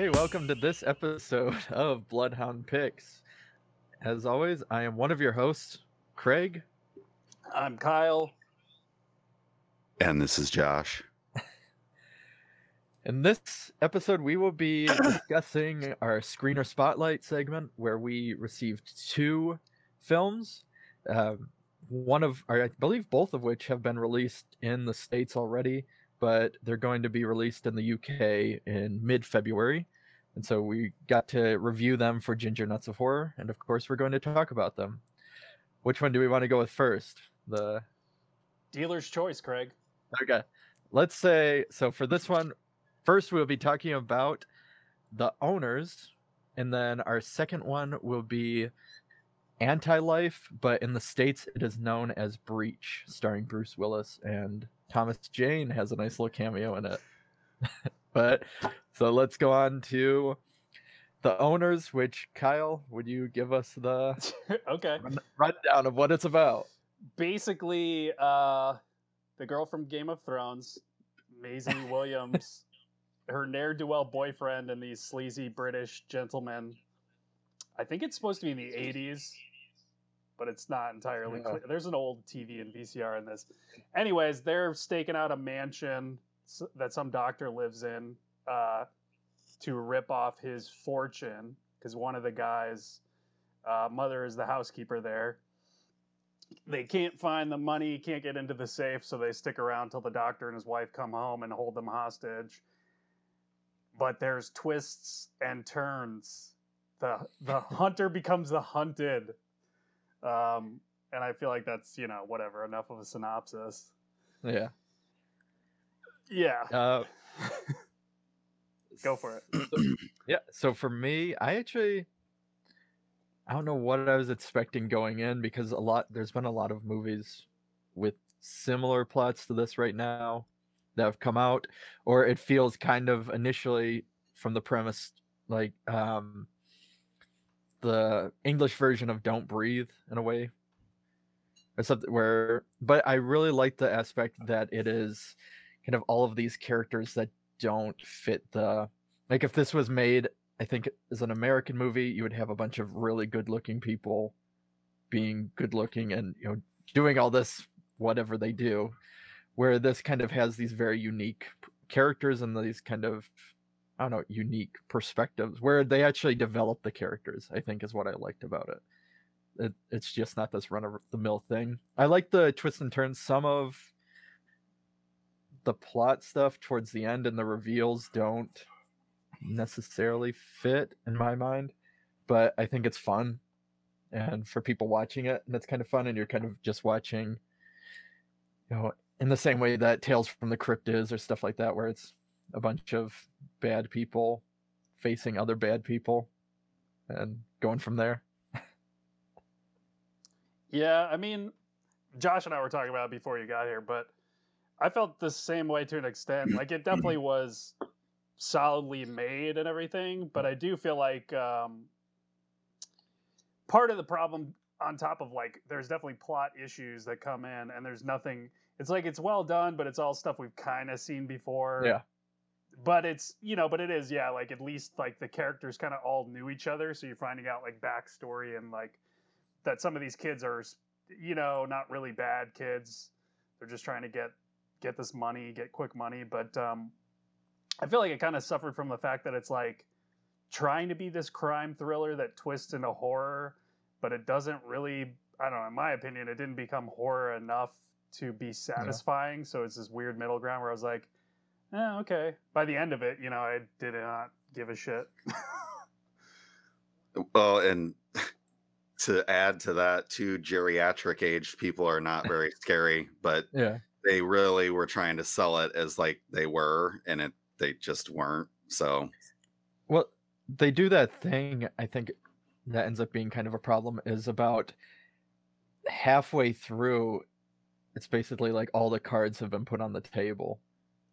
Okay, welcome to this episode of Bloodhound Picks. As always, I am one of your hosts, Craig. I'm Kyle. And this is Josh. In this episode, we will be discussing our Screener Spotlight segment where we received two films. Um, one of, or I believe both of which have been released in the States already, but they're going to be released in the UK in mid February. And so we got to review them for Ginger Nuts of Horror. And of course, we're going to talk about them. Which one do we want to go with first? The dealer's choice, Craig. Okay. Let's say so for this one, first we'll be talking about the owners, and then our second one will be Anti Life, but in the States it is known as Breach, starring Bruce Willis and Thomas Jane has a nice little cameo in it. but so let's go on to the owners, which Kyle, would you give us the okay rundown of what it's about? Basically, uh, the girl from Game of Thrones, Maisie Williams, her ne'er do well boyfriend, and these sleazy British gentlemen. I think it's supposed to be in the 80s, but it's not entirely yeah. clear. There's an old TV and VCR in this. Anyways, they're staking out a mansion that some doctor lives in uh, to rip off his fortune because one of the guys' uh, mother is the housekeeper there. They can't find the money, can't get into the safe, so they stick around till the doctor and his wife come home and hold them hostage. But there's twists and turns. the The hunter becomes the hunted, um, and I feel like that's you know whatever enough of a synopsis. Yeah. Yeah. Uh, Go for it. So, yeah. So for me, I actually I don't know what I was expecting going in because a lot there's been a lot of movies with similar plots to this right now that have come out or it feels kind of initially from the premise like um the English version of Don't Breathe in a way or something where but I really like the aspect that it is kind of all of these characters that don't fit the like if this was made i think as an american movie you would have a bunch of really good looking people being good looking and you know doing all this whatever they do where this kind of has these very unique characters and these kind of i don't know unique perspectives where they actually develop the characters i think is what i liked about it, it it's just not this run of the mill thing. I like the twists and turns. Some of the plot stuff towards the end and the reveals don't necessarily fit in my mind, but I think it's fun. And for people watching it, and it's kind of fun, and you're kind of just watching, you know, in the same way that Tales from the Crypt is, or stuff like that, where it's a bunch of bad people facing other bad people and going from there. yeah, I mean, Josh and I were talking about it before you got here, but I felt the same way to an extent. Like it definitely was solidly made and everything, but I do feel like um, part of the problem on top of like there's definitely plot issues that come in and there's nothing it's like it's well done but it's all stuff we've kind of seen before yeah but it's you know but it is yeah like at least like the characters kind of all knew each other so you're finding out like backstory and like that some of these kids are you know not really bad kids they're just trying to get get this money, get quick money. But um, I feel like it kind of suffered from the fact that it's like trying to be this crime thriller that twists into horror, but it doesn't really. I don't know. In my opinion, it didn't become horror enough to be satisfying. Yeah. So it's this weird middle ground where I was like, eh, okay. By the end of it, you know, I did not give a shit. well, and to add to that, too, geriatric aged people are not very scary, but yeah, they really were trying to sell it as like they were and it they just weren't so. Well they do that thing i think that ends up being kind of a problem is about halfway through it's basically like all the cards have been put on the table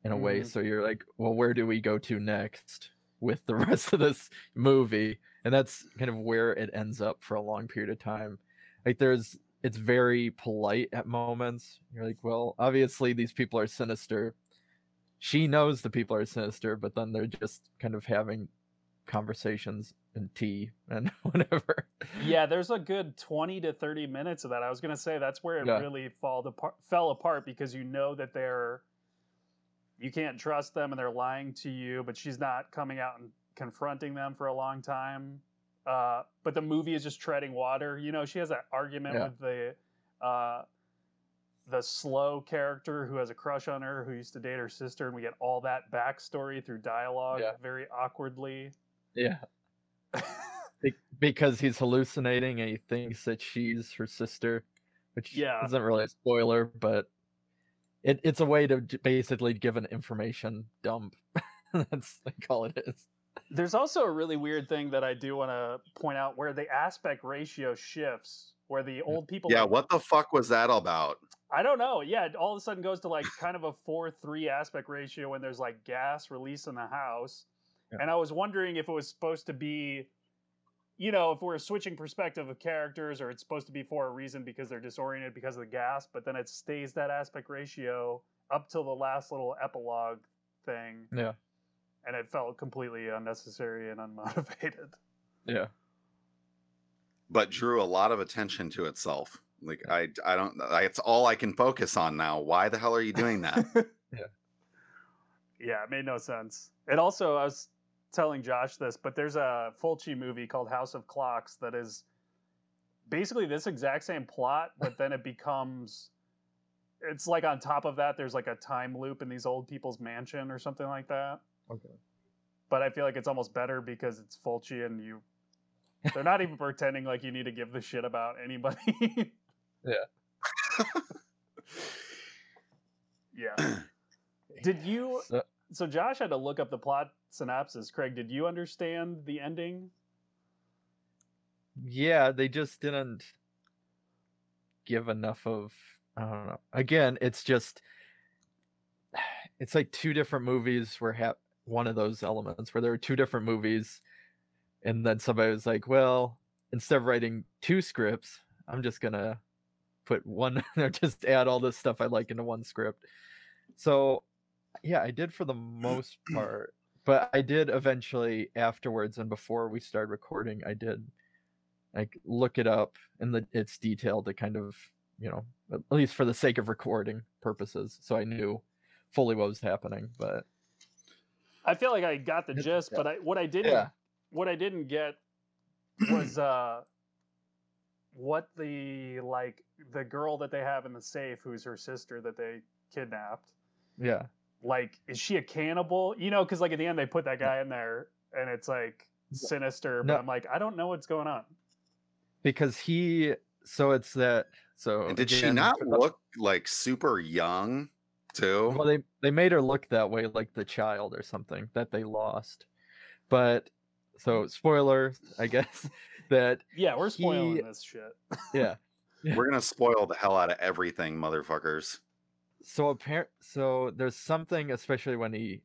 in a way mm-hmm. so you're like well where do we go to next with the rest of this movie? And that's kind of where it ends up for a long period of time. Like there's it's very polite at moments. You're like, well, obviously these people are sinister. She knows the people are sinister, but then they're just kind of having conversations and tea and whatever. Yeah, there's a good 20 to 30 minutes of that. I was going to say that's where it Yeah. really fall apart, fell apart because you know that they're you can't trust them and they're lying to you, but she's not coming out and confronting them for a long time. Uh, but the movie is just treading water. You know, she has that argument Yeah. with the uh, the slow character who has a crush on her, who used to date her sister, and we get all that backstory through dialogue Yeah. very awkwardly. Yeah. Be- because he's hallucinating and he thinks that she's her sister, which Yeah. isn't really a spoiler, but it, it's a way to basically give an information dump. That's like all it is. There's also a really weird thing that I do want to point out where the aspect ratio shifts, where the mm. old people. Yeah, like- what the fuck was that about? I don't know. Yeah, it all of a sudden goes to like kind of a four three aspect ratio when there's like gas release in the house, Yeah. and I was wondering if it was supposed to be, you know, if we're switching perspective of characters, or it's supposed to be for a reason because they're disoriented because of the gas, but then it stays that aspect ratio up till the last little epilogue thing, Yeah. And it felt completely unnecessary and unmotivated. Yeah. But drew a lot of attention to itself. Like I, I don't. It's all I can focus on now. Why the hell are you doing that? Yeah. Yeah, it made no sense. It also, I was telling Josh this, but there's a Fulci movie called House of Clocks that is basically this exact same plot, but then it becomes. It's like on top of that, there's like a time loop in these old people's mansion or something like that. Okay. But I feel like it's almost better because it's Fulci and you. They're not even pretending like you need to give the shit about anybody. Yeah. yeah. Did you So, so Josh had to look up the plot synopsis. Craig, did you understand the ending? yeah, they just didn't give enough of I don't know. Again, it's just it's like two different movies where have one of those elements where there were two different movies and then somebody was like, "Well, instead of writing two scripts, I'm just to put one or just add all this stuff I like into one script." So, yeah, I did for the most part, but I did eventually afterwards and before we started recording, I did like look it up in the its detail to kind of you know at least for the sake of recording purposes so i knew fully what was happening but I feel like I got the gist, yeah. but I what I didn't Yeah. what I didn't get was uh what the like the girl that they have in the safe who's her sister that they kidnapped. Yeah. Like is she a cannibal? You know because like at the end they put that guy in there and it's like sinister but No. i'm like i don't know what's going on. Because he so it's that so And did she not look like super young too? well they they made her look that way like the child or something that they lost but so spoiler i guess that yeah we're spoiling He- this shit yeah We're gonna spoil the hell out of everything, motherfuckers. so apparent so there's something especially when he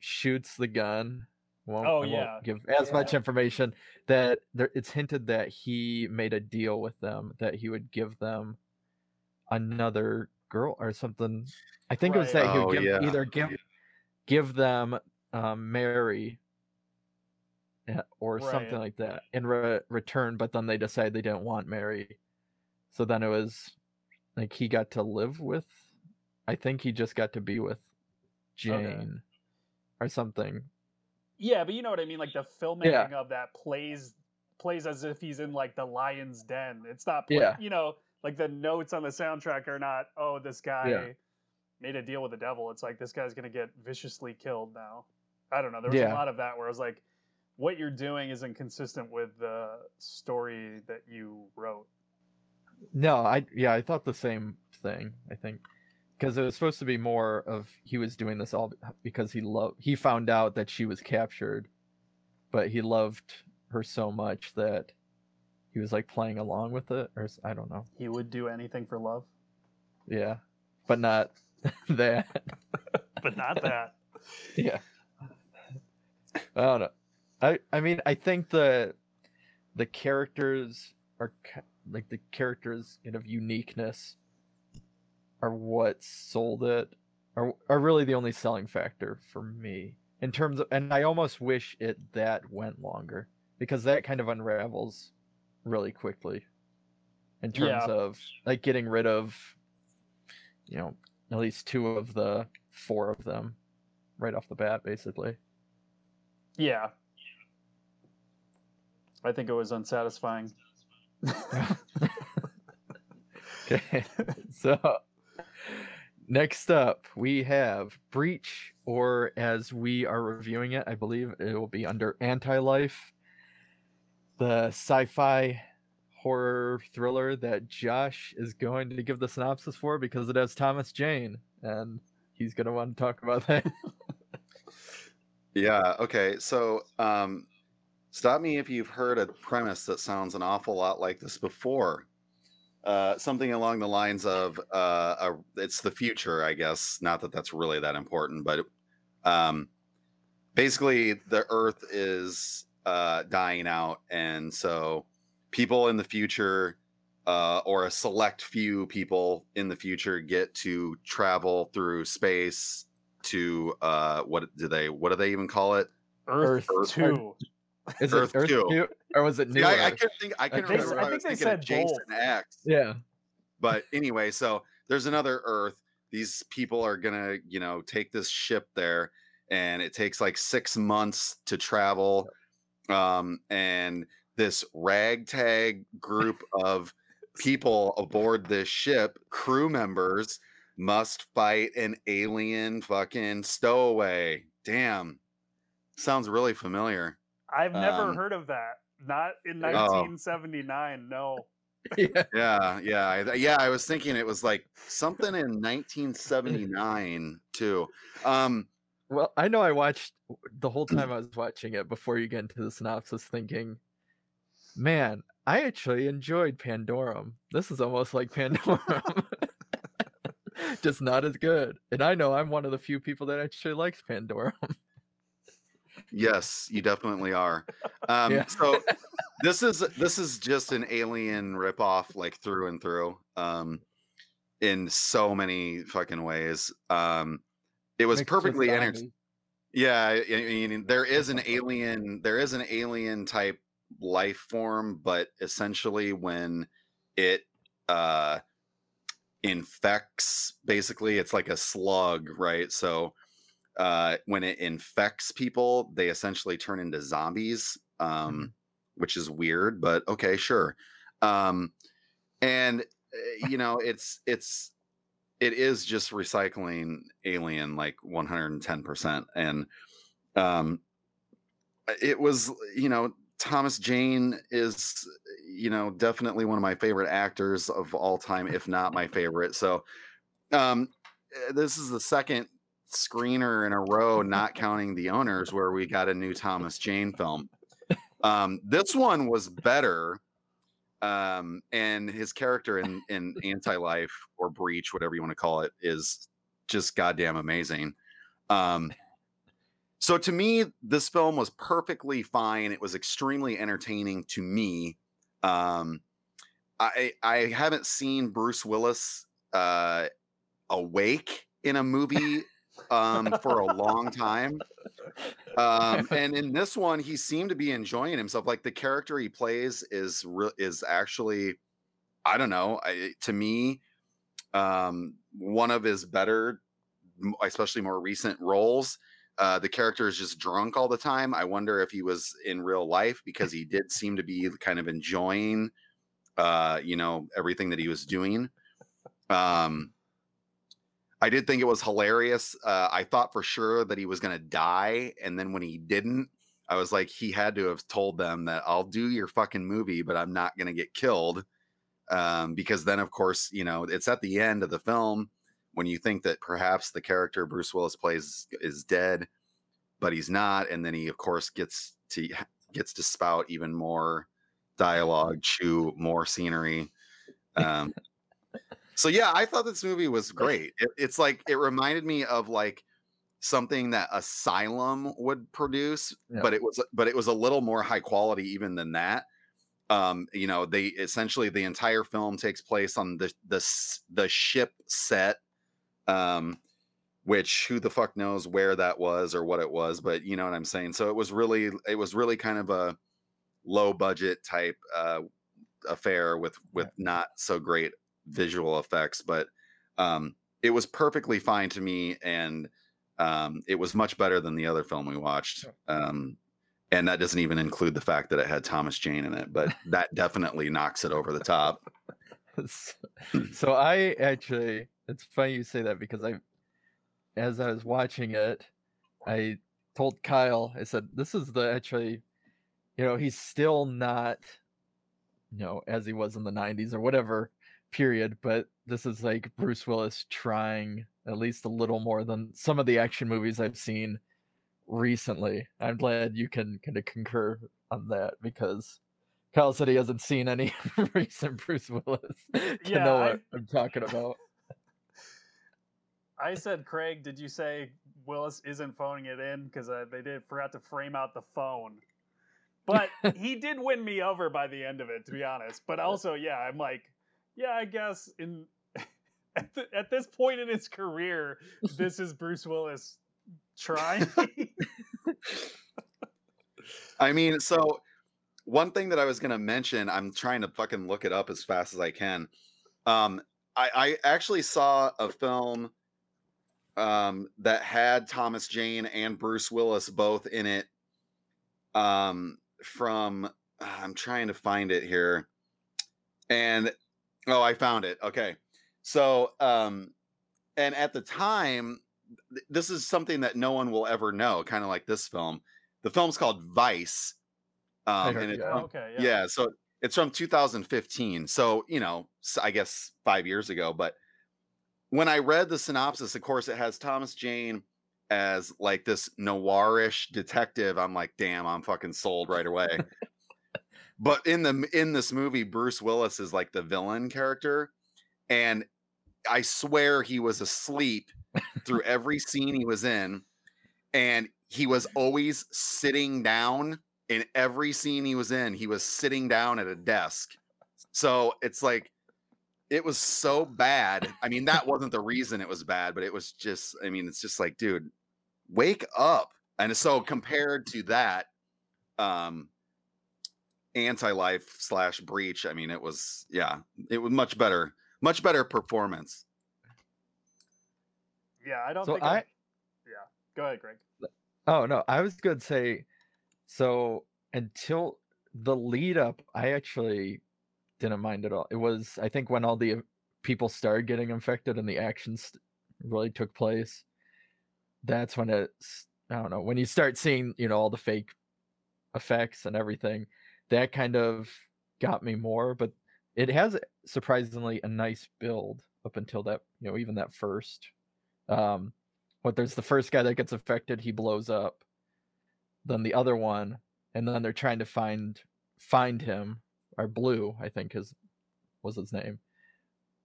shoots the gun won't, Oh, I won't yeah. give as much information that there, it's hinted that he made a deal with them that he would give them another girl or something. I think it was Right. that he Oh, would give, yeah. either give give them um, mary uh, or something like that in re- return but then they decided they didn't want mary. So then it was like he got to live with i think he just got to be with jane or something. Yeah but you know what i mean like the filmmaking of that plays plays as if he's in like the lion's den. It's not play, Yeah. you know like the notes on the soundtrack are not oh this guy Yeah. made a deal with the devil it's like this guy's gonna get viciously killed now i don't know there was Yeah. a lot of that where i was like what you're doing isn't consistent with the story that you wrote no i yeah i thought the same thing i think because it was supposed to be more of he was doing this all because he loved he found out that she was captured but he loved her so much that he was like playing along with it or I don't know. He would do anything for love? Yeah but not that. But not that. Yeah. I don't know. I i mean i think the the characters are like the characters kind of uniqueness are what sold it are, are really the only selling factor for me in terms of and I almost wish it that went longer because that kind of unravels really quickly in terms Yeah. of like getting rid of you know at least two of the four of them right off the bat basically Yeah. I think it was unsatisfying. okay so next up we have breach or as we are reviewing it i believe it will be under anti-life the sci-fi horror thriller that josh is going to give the synopsis for because it has thomas jane and he's going to want to talk about that Yeah. Okay. So, um, stop me if you've heard a premise that sounds an awful lot like this before. Uh, something along the lines of uh, a, it's the future, I guess. Not that that's really that important, but um, basically, the Earth is uh, dying out, and so people in the future, uh, or a select few people in the future, get to travel through space to uh what do they what do they even call it Earth, Earth- Two. is Earth it earth two. two, or was it new yeah, I, I Earth? can't think i can't They- remember I I, think was they thinking said jason both. x yeah but anyway so there's another earth these people are gonna you know take this ship there and it takes like six months to travel um and this ragtag group of people aboard this ship crew members must fight an alien fucking stowaway damn sounds really familiar I've never Um, heard of that. Not in Oh. 1979. No. yeah Yeah, yeah, yeah. I was thinking it was like something in 1979 too. Um, Well, I know I watched the whole time I was watching it before you get into the synopsis thinking, man, I actually enjoyed Pandorum. This is almost like Pandorum. Just not as good. And I know I'm one of the few people that actually likes Pandorum. yes, you definitely are. Um, Yeah. So this is this is just an alien ripoff, like through and through. Um, in so many fucking ways. Um, it was perfectly entertaining. zombies. Yeah, I mean, there is an alien, there is an alien type life form, but essentially when it uh infects, basically it's like a slug, right? So uh when it infects people, they essentially turn into zombies, um, which is weird, but okay, sure. Um, and uh, you know, it's it's it is just recycling alien like 110% and um it was you know thomas jane is you know definitely one of my favorite actors of all time if not my favorite so um eh, this is the second screener in a row not counting the owners where we got a new thomas jane film. Um this one was better um and his character in in anti-life or breach whatever you want to call it is just goddamn amazing. Um so to me this film was perfectly fine. It was extremely entertaining to me. Um i i haven't seen bruce willis uh awake in a movie um for a long time um and in this one he seemed to be enjoying himself like the character he plays is re- is actually i don't know I, to me um one of his better especially more recent roles uh the character is just drunk all the time. I wonder if he was in real life because he did seem to be kind of enjoying uh you know everything that he was doing. Um I did think it was hilarious. Uh, I thought for sure that he was going to die. And then when he didn't, I was like, he had to have told them that I'll do your fucking movie, but I'm not going to get killed. Um, because then, of course, you know, it's at the end of the film when you think that perhaps the character Bruce Willis plays is dead, but he's not. And then he, of course, gets to gets to spout even more dialogue, chew more scenery. Um, so yeah, I thought this movie was great. It, it's like it reminded me of like something that Asylum would produce, Yeah. but it was but it was a little more high quality even than that. Um, you know, they essentially the entire film takes place on the the the ship set. Um, which who the fuck knows where that was or what it was, but you know what I'm saying. So it was really it was really kind of a low budget type uh, affair with with yeah. not so great visual effects, but um, it was perfectly fine to me, and um, it was much better than the other film we watched. Um, and that doesn't even include the fact that it had Thomas Jane in it, but that definitely knocks it over the top. so I actually, it's funny you say that because I, as I was watching it, I told Kyle, I said, "This is the actually, you know, he's still not, you know, as he was in the '90s or whatever period, but this is like Bruce Willis trying at least a little more than some of the action movies I've seen recently. I'm glad you can kind of concur on that because Kyle said he hasn't seen any recent Bruce Willis to yeah, know what I, am talking about. I said, Craig, did you say Willis isn't phoning it in because uh, they did forgot to frame out the phone? But he did win me over by the end of it, to be honest. But also, yeah, I'm like, yeah, I guess in at, the, at this point in his career, this is Bruce Willis trying. I mean, so one thing that I was gonna mention, I'm trying to fucking look it up as fast as I can. Um, I, I actually saw a film um, that had Thomas Jane and Bruce Willis both in it. Um, from I'm trying to find it here, and oh, I found it. Okay, so um, and at the time, this is something that no one will ever know, kind of like this film. The film's called Vice. Um, and it's from, okay, yeah. yeah, so it's from 2015. So, you know, I guess five years ago. But when I read the synopsis, of course, it has Thomas Jane as like this noirish detective. I'm like, damn, I'm fucking sold right away. But in the in this movie, Bruce Willis is like the villain character, and I swear he was asleep through every scene he was in, and he was always sitting down in every scene he was in. He was sitting down at a desk. So it's like it was so bad. I mean, that wasn't the reason it was bad, but it was just, I mean, it's just like, dude, wake up. And so compared to that, um, anti-life slash breach, I mean, it was, yeah, it was much better, much better performance. Yeah, I don't so think I, I yeah. Go ahead, Craig. Oh no, I was going to say so until the lead up, I actually didn't mind at all. It was I think when all the people started getting infected and the actions really took place, that's when it's I don't know, when you start seeing, you know, all the fake effects and everything, that kind of got me more, but it has surprisingly a nice build up until that, you know, even that first um, what there's the first guy that gets affected, he blows up. Then the other one, and then they're trying to find find him. Or Blue, I think is was his name.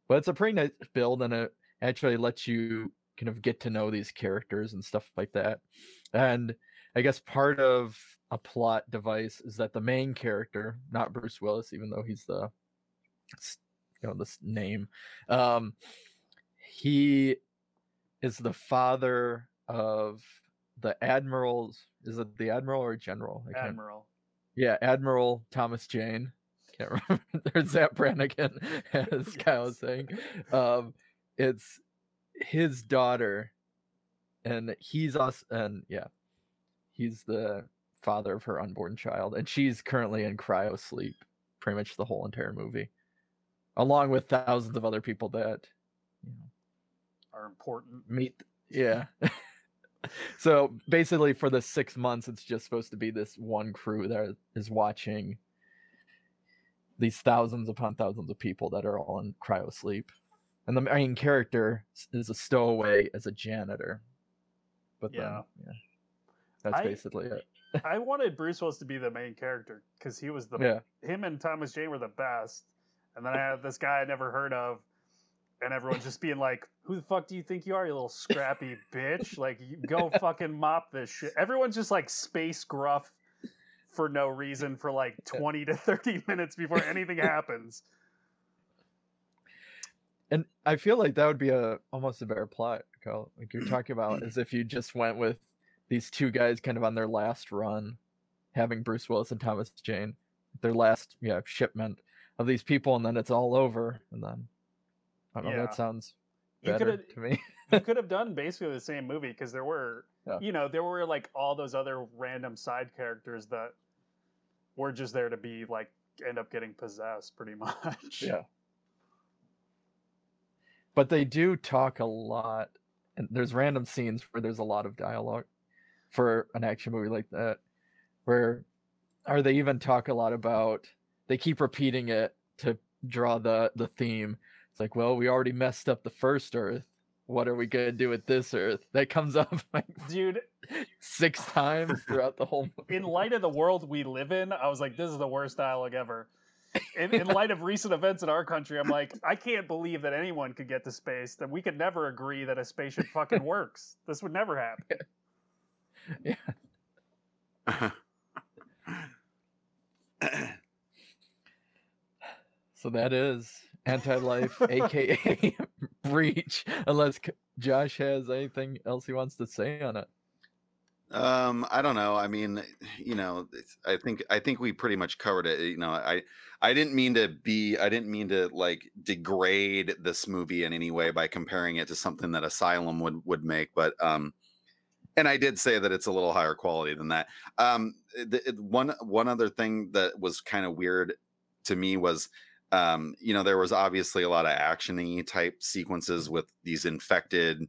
But it's a pretty nice build, and it actually lets you kind of get to know these characters and stuff like that. And I guess part of a plot device is that the main character, not Bruce Willis, even though he's the you know this name, um, he is the father of the admirals. Is it the admiral or general? Admiral. Yeah, Admiral Thomas Jane. Can't remember. There's Zapp Brannigan, as yes. Kyle was saying. Um, it's his daughter, and he's us, and yeah, he's the father of her unborn child, and she's currently in cryo sleep pretty much the whole entire movie, along with thousands of other people that you know are important. Meet, yeah. so basically, for the six months, it's just supposed to be this one crew that is watching these thousands upon thousands of people that are all in cryo sleep, and the main character is a stowaway as a janitor. But yeah, then, yeah that's I, basically it. I wanted Bruce Willis to be the main character because he was the yeah. him and Thomas Jane were the best, and then I had this guy I never heard of and everyone just being like, "Who the fuck do you think you are, you little scrappy bitch? Like, you go fucking mop this shit." Everyone's just like space gruff for no reason for like twenty to thirty minutes before anything happens. And I feel like that would be a almost a better plot, Kyle. Like you're talking about, as if you just went with these two guys kind of on their last run, having Bruce Willis and Thomas Jane, their last yeah shipment of these people, and then it's all over, and then I don't know. That sounds better to me. you could have done basically the same movie because there were Yeah. you know there were like all those other random side characters that were just there to be like end up getting possessed pretty much. Yeah. But they do talk a lot, and there's random scenes where there's a lot of dialogue for an action movie like that, where, or they even talk a lot about. They keep repeating it to draw the the theme. It's like, well, we already messed up the first Earth. What are we gonna do with this Earth? That comes up like Dude, six times throughout the whole movie. in light of the world we live in, I was like, this is the worst dialogue ever. In, in light of recent events in our country, I'm like, I can't believe that anyone could get to space. That we could never agree that a spaceship fucking works. This would never happen. So that is anti-life, aka breach. Unless Josh has anything else he wants to say on it. Um, I don't know. I mean, you know, it's- I think I think we pretty much covered it. You know, I I didn't mean to be I didn't mean to like degrade this movie in any way by comparing it to something that Asylum would would make, but um and I did say that it's a little higher quality than that. Um the, it- one one other thing that was kind of weird to me was um you know there was obviously a lot of actiony type sequences with these infected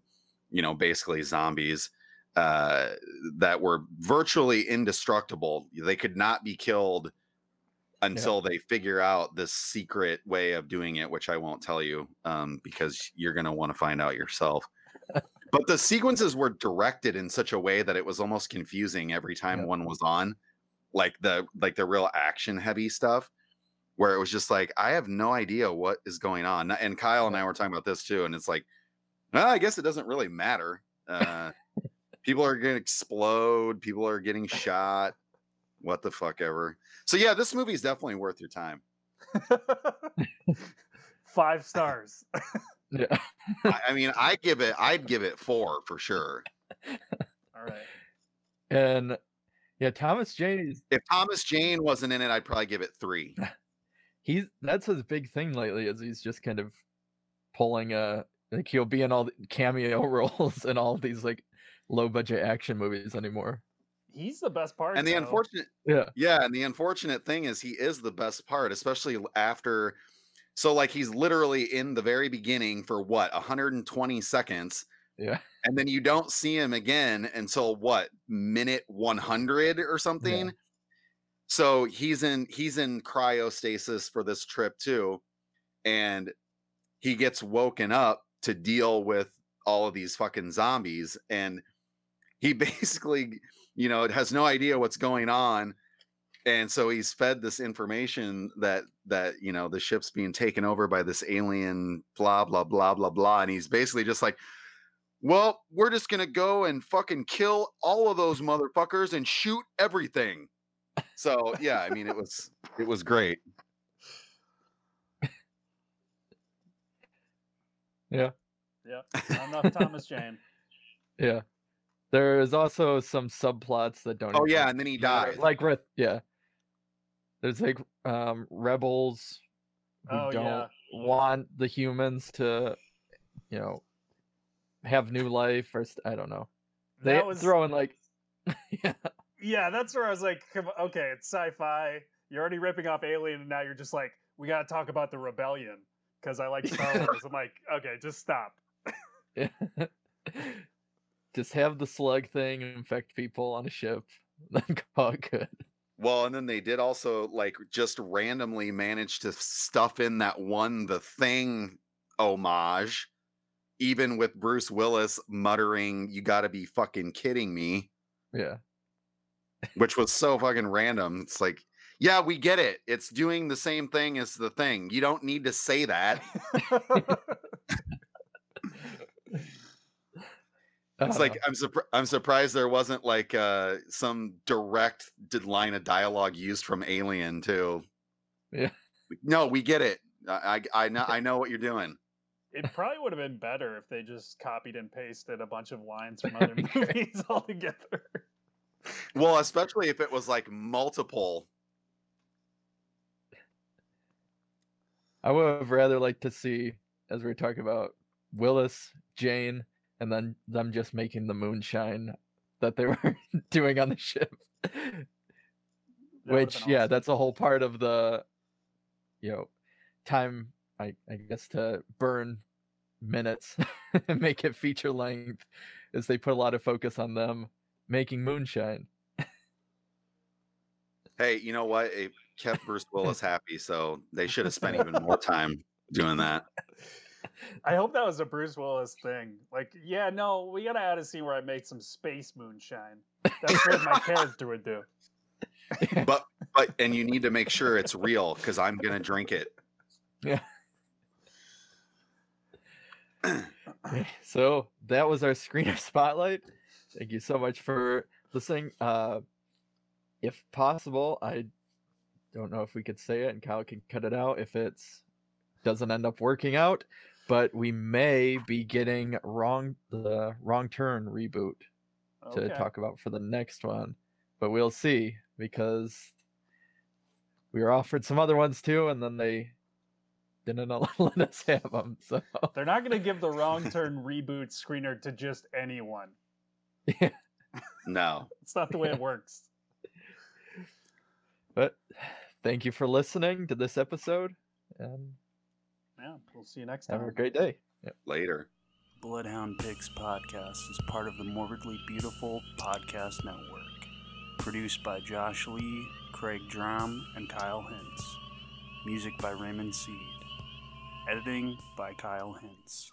you know basically zombies uh, that were virtually indestructible. They could not be killed until they figure out this secret way of doing it, which I won't tell you um, because you're going to want to find out yourself. but the sequences were directed in such a way that it was almost confusing every time Yeah. one was on, like the like the real action heavy stuff. Where it was just like I have no idea what is going on, and Kyle and I were talking about this too, and it's like, well, I guess it doesn't really matter. Uh, people are going to explode people are getting shot what the fuck ever so yeah this movie is definitely worth your time Five stars. Yeah. I, I mean i give it i'd give it four for sure All right. And yeah, Thomas Jane is if thomas jane wasn't in it i'd probably give it three he's that's his big thing lately is he's just kind of pulling a like he'll be in all the cameo roles in all these like low budget action movies anymore. He's the best part. and the though. unfortunate Yeah. yeah and the unfortunate thing is he is the best part especially after so like he's literally in the very beginning for what 120 seconds Yeah. and then you don't see him again until what minute 100 or something so he's in he's in cryostasis for this trip too and he gets woken up to deal with all of these fucking zombies and he basically you know it has no idea what's going on and so he's fed this information that that you know the ship's being taken over by this alien blah blah blah blah blah and he's basically just like well we're just gonna go and fucking kill all of those motherfuckers and shoot everything so yeah i mean it was it was great yeah yeah I'm Not enough Thomas Jane. Yeah. There is also some subplots that don't oh yeah and then he matter, died Like with yeah. There's like um rebels who Oh, don't yeah. want the humans to you know have new life or st- I don't know. They That was throw in like yeah. Yeah, that's where I was like, okay, it's sci-fi. You're already ripping off Alien, and now you're just like, we got to talk about the rebellion because I like Star Wars. I'm like, okay, just stop. Just have the slug thing infect people on a ship. Then call it good. Well, and then they did also like just randomly manage to stuff in that one the thing homage, even with Bruce Willis muttering, You gotta be fucking kidding me, Yeah. which was so fucking random. It's like, yeah, we get it. It's doing the same thing as the thing. You don't need to say that. It's Uh, like I'm surpri- I'm surprised there wasn't like uh some direct d- line of dialogue used from Alien too. Yeah. No, we get it. I I, I know I know what you're doing. It probably would have been better if they just copied and pasted a bunch of lines from other movies all together. Well, especially if it was like multiple. I would have rather liked to see, as we were talking about, Willis, Jane, and then them just making the moonshine that they were doing on the ship. Which, been yeah, that's a whole part of the, you know, time. I I guess to burn minutes and make it feature length, is they put a lot of focus on them making moonshine. Hey, you know what? It kept Bruce Willis happy, so they should have spent even more time doing that. I hope that was a Bruce Willis thing. Like, yeah, no, we gotta add a scene where I make some space moonshine. That's what my character would do. But but and you need to make sure it's real because I'm gonna drink it. Yeah. so that was our screener spotlight. Thank you so much for listening. Uh, if possible, I don't know if we could say it, and Kyle can cut it out if it's doesn't end up working out. But we may be getting wrong the wrong turn reboot to Okay. talk about for the next one, but we'll see because we were offered some other ones too, and then they didn't let us have them. So They're not gonna give the wrong turn reboot screener to just anyone. Yeah. No. It's not the way it works. But thank you for listening to this episode and Yeah, we'll see you next time. have a great day. Later. Bloodhound Picks podcast is part of the Morbidly Beautiful Podcast Network. Produced by Josh Lee, Craig Drum, and Kyle Hintz. Music by Raymond Seed. Editing by Kyle Hintz.